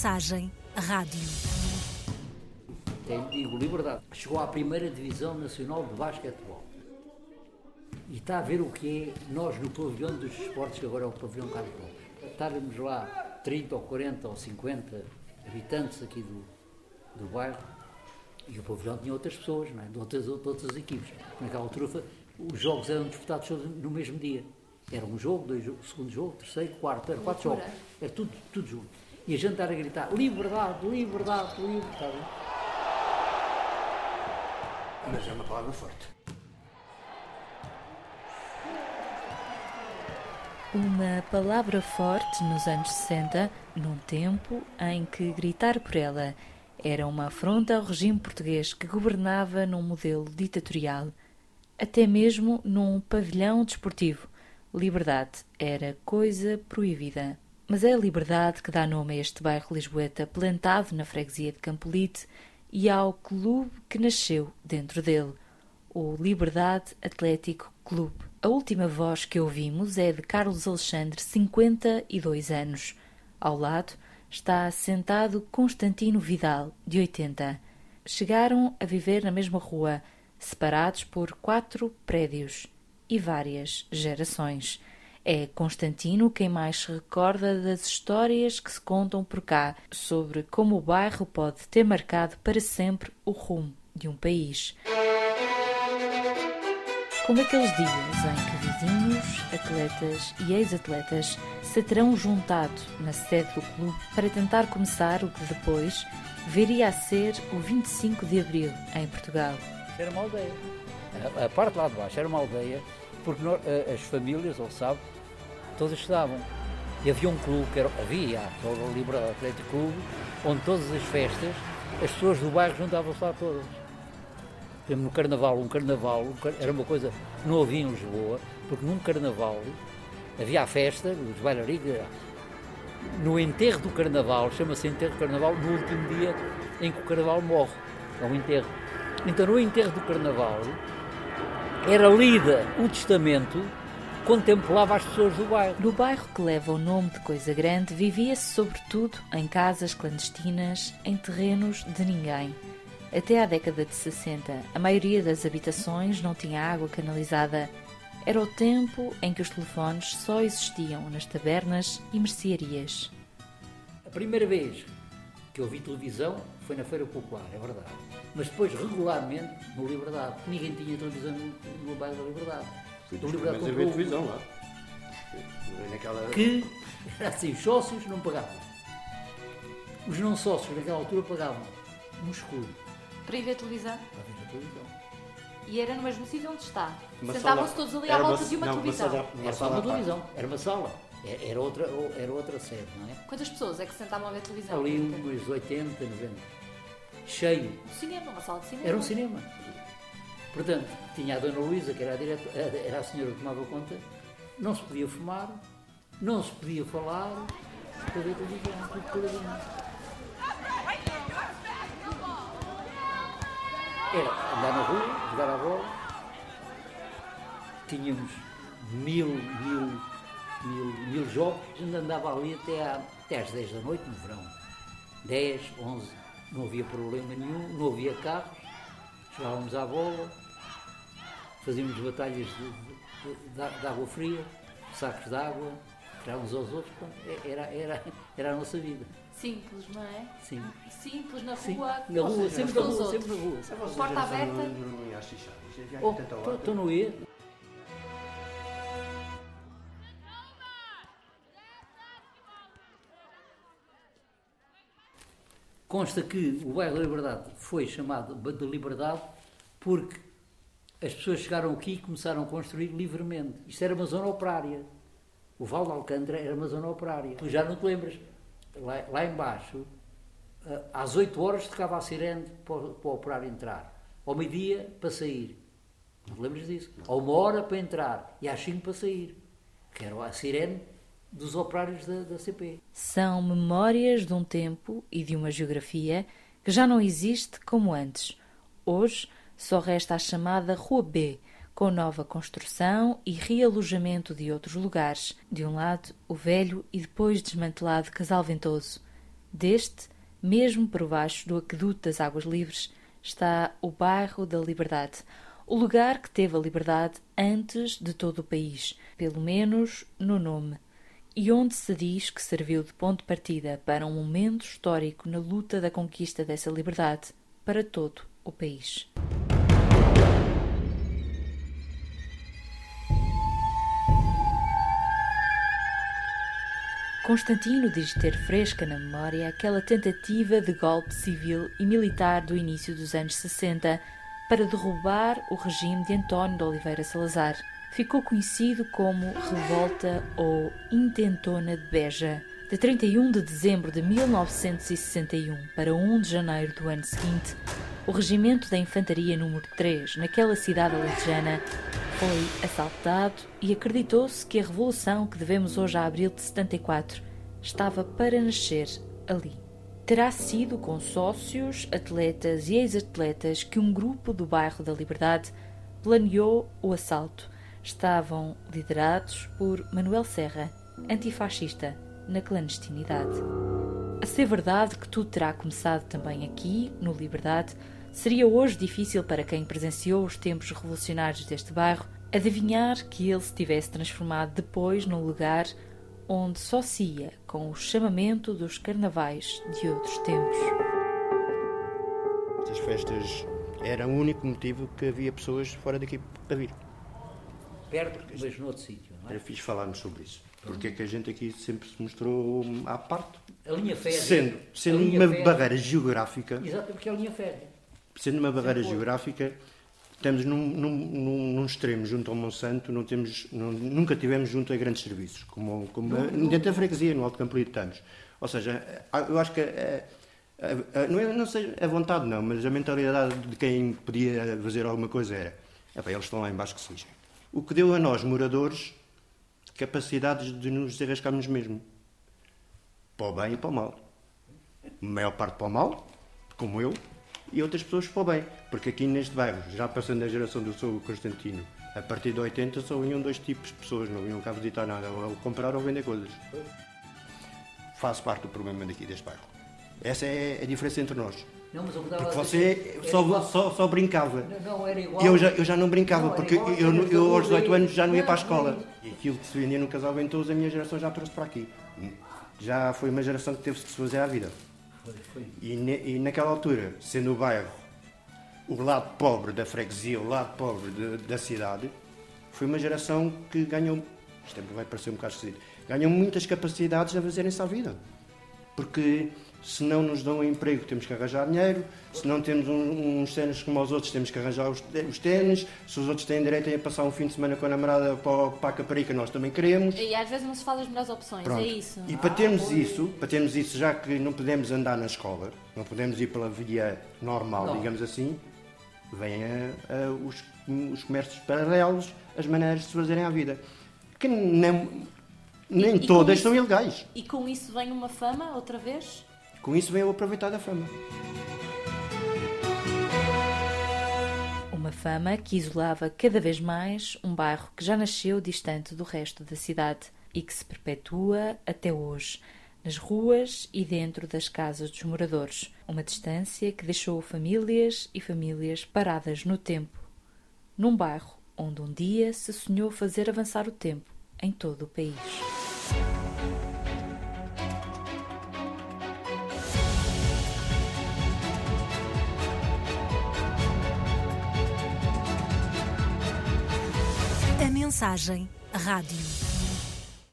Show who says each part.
Speaker 1: Mensagem Rádio.
Speaker 2: Tem, digo, Liberdade. Chegou à primeira divisão nacional de basquetebol. E está a ver o que é nós no pavilhão dos esportes, que agora é o pavilhão Carlos Gomes. Estávamos lá 30 ou 40 ou 50 habitantes aqui do, do bairro e o pavilhão tinha outras pessoas, não é? de, outras, de outras equipes. Naquela altura os jogos eram disputados todos no mesmo dia. Era um jogo, dois jogos, segundo jogo, terceiro, quarto, era quatro jogos. Era tudo, tudo junto. E a gente estava a gritar, liberdade, liberdade, liberdade.
Speaker 3: Mas é uma palavra forte.
Speaker 4: Uma palavra forte nos anos 60, num tempo em que gritar por ela era uma afronta ao regime português que governava num modelo ditatorial, até mesmo num pavilhão desportivo. Liberdade era coisa proibida. Mas é a liberdade que dá nome a este bairro lisboeta plantado na freguesia de Campolite e ao clube que nasceu dentro dele, o Liberdade Atlético Clube. A última voz que ouvimos é de Carlos Alexandre, 52 anos. Ao lado está sentado Constantino Vidal, de 80. Chegaram a viver na mesma rua, separados por quatro prédios e várias gerações. É Constantino quem mais se recorda das histórias que se contam por cá sobre como o bairro pode ter marcado para sempre o rumo de um país como aqueles dias em que vizinhos, atletas e ex-atletas se terão juntado na sede do clube para tentar começar o que depois viria a ser o 25 de Abril em Portugal.
Speaker 2: Era uma aldeia. A, parte lá de baixo era uma aldeia porque nós, as famílias, ou sabe, todas estudavam. E havia um clube, que era, havia, que era o Libra Atlético Clube, onde todas as festas, as pessoas do bairro juntavam-se lá todas exemplo, no Carnaval, um Carnaval era uma coisa que não havia em Lisboa, porque num Carnaval havia a festa, os bailarinos, no enterro do Carnaval, chama-se enterro do Carnaval, no último dia em que o Carnaval morre, é um enterro. Então no enterro do Carnaval era lida o testamento contemplava as pessoas do bairro.
Speaker 4: No bairro que leva o nome de Coisa Grande, vivia-se sobretudo em casas clandestinas, em terrenos de ninguém. Até à década de 60, a maioria das habitações não tinha água canalizada. Era o tempo em que os telefones só existiam nas tabernas e mercearias.
Speaker 2: A primeira vez que eu vi televisão foi na Feira Popular, é verdade. Mas depois, regularmente, no Liberdade. Ninguém tinha televisão no, no bairro da Liberdade.
Speaker 3: Fui do Liberdade comprou televisão lá.
Speaker 2: Naquela... Que, assim, os sócios não pagavam. Os não sócios, naquela altura, pagavam no escuro.
Speaker 5: Para ir ver televisão?
Speaker 2: Para ver a televisão.
Speaker 5: E era no mesmo sítio onde está. Sentavam-se todos ali à volta de uma
Speaker 2: não,
Speaker 5: televisão.
Speaker 2: Uma sala, era só uma televisão, era uma sala. Era outra, era outra sede, não é?
Speaker 5: Quantas pessoas é que sentavam a ver televisão?
Speaker 2: Ali uns 80, 90. Cheio.
Speaker 5: Um cinema, uma sala de cinema.
Speaker 2: Era um cinema. Portanto, tinha a Dona Luísa, que era a, direto, era a senhora que tomava conta, não se podia fumar, não se podia falar, para ver televisão, tudo ali. Era andar na rua, jogar a bola. Tínhamos mil, mil, mil, mil jogos. A gente andava ali até, à, até às 10 da noite, no verão. 10, 11. Não havia problema nenhum, não havia carros. Jogávamos à bola. Fazíamos batalhas de, de, de, de água fria, sacos de água, tirávamos aos outros. Era, era, era a nossa vida.
Speaker 5: Simples, não é?
Speaker 2: Sim.
Speaker 5: Simples na
Speaker 2: Sim.
Speaker 5: rua.
Speaker 2: Na rua, sempre na rua, sempre na rua.
Speaker 5: Porta aberta.
Speaker 3: Não ia xixar.
Speaker 2: Oh, tu não ia? Consta que o bairro da Liberdade foi chamado de Liberdade porque as pessoas chegaram aqui e começaram a construir livremente. Isto era uma zona operária. O Val de Alcântara era uma zona operária. Tu já não te lembras? lá, lá embaixo, eh, às 8 horas tocava a sirene para, para o operário entrar, ao meio-dia para sair. Não te lembras disso? A uma hora para entrar e às 5 para sair. Que era a sirene dos operários da, da CP.
Speaker 4: São memórias de um tempo e de uma geografia que já não existe como antes. Hoje só resta a chamada Rua B, com nova construção e realojamento de outros lugares. De um lado, o velho e depois desmantelado Casal Ventoso. Deste, mesmo por baixo do aqueduto das Águas Livres, está o bairro da Liberdade, o lugar que teve a liberdade antes de todo o país, pelo menos no nome, e onde se diz que serviu de ponto de partida para um momento histórico na luta da conquista dessa liberdade para todo o país. Constantino diz ter fresca na memória aquela tentativa de golpe civil e militar do início dos anos 60 para derrubar o regime de António de Oliveira Salazar. Ficou conhecido como Revolta ou Intentona de Beja. De 31 de dezembro de 1961 para 1 de janeiro do ano seguinte, o Regimento da Infantaria número 3, naquela cidade alentejana, foi assaltado e acreditou-se que a revolução que devemos hoje a abril de 74 estava para nascer ali. Terá sido com sócios, atletas e ex-atletas que um grupo do bairro da Liberdade planeou o assalto. Estavam liderados por Manuel Serra, antifascista, na clandestinidade. A ser verdade que tudo terá começado também aqui, no Liberdade, Seria hoje difícil para quem presenciou os tempos revolucionários deste bairro adivinhar que ele se tivesse transformado depois num lugar onde só se ia com o chamamento dos carnavais de outros tempos.
Speaker 3: Estas festas eram o único motivo que havia pessoas fora daqui para vir.
Speaker 2: Perto, mas noutro sítio, não é?
Speaker 3: Era fixe falarmos sobre isso. Porque é que a gente aqui sempre se mostrou à parte.
Speaker 2: A linha férrea.
Speaker 3: Sendo, sendo uma férrea. barreira geográfica.
Speaker 2: Exato, porque é a linha férrea
Speaker 3: sendo uma barreira geográfica, estamos num, num, num, extremo junto ao Monsanto, não temos, não, nunca tivemos junto a grandes serviços, como, como não, não. dentro da freguesia, no Alto Campo de Tanos. Ou seja, eu acho que a, a, não, é, não sei a vontade não, mas a mentalidade de quem podia fazer alguma coisa era, é bem, eles estão lá embaixo que se lixem. O que deu a nós, moradores, capacidades de nos desarrascarmos mesmo. Para o bem e para o mal. A maior parte para o mal, como eu, e outras pessoas para o bem. Porque aqui neste bairro, já passando a geração do Sou Constantino, a partir de 80 só vinham dois tipos de pessoas, não vinham cá visitar nada, ou comprar ou vender coisas. Faço parte do problema daqui deste bairro. Essa é a diferença entre nós.
Speaker 2: Não, mas
Speaker 3: porque você só, só, só, brincava.
Speaker 2: Não, não, era igual.
Speaker 3: Eu já, eu já não brincava, não, porque igual, eu, eu, eu aos 18 anos já não ia para a escola. E aquilo que se vendia no casal ventoso, a minha geração já trouxe para aqui. Já foi uma geração que teve -se de se fazer à vida. Foi, foi. E, ne, e, naquela altura, sendo o bairro o lado pobre da freguesia, o lado pobre de, da cidade, foi uma geração que ganhou, isto vai parecer um bocado esquisito, ganhou muitas capacidades a fazerem-se à vida. Porque se não nos dão um emprego, temos que arranjar dinheiro. Se não temos um, uns ténis como os outros, temos que arranjar os, os ténis. Se os outros têm direito a passar um fim de semana com a namorada para, para a Caparica, nós também queremos.
Speaker 5: E às vezes não se fala as melhores opções, é Pronto. é isso.
Speaker 3: E para termos isso, para termos isso, já que não podemos andar na escola, não podemos ir pela via normal, não. digamos assim, vêm os, os comércios paralelos, as maneiras de se fazerem à vida. Que nem, nem e, todas e são isso, ilegais.
Speaker 5: E com isso vem uma fama, outra vez?
Speaker 3: Com isso veio aproveitar da fama.
Speaker 4: Uma fama que isolava cada vez mais um bairro que já nasceu distante do resto da cidade e que se perpetua até hoje, nas ruas e dentro das casas dos moradores. Uma distância que deixou famílias e famílias paradas no tempo, num bairro onde um dia se sonhou fazer avançar o tempo em todo o país.
Speaker 1: Mensagem Rádio.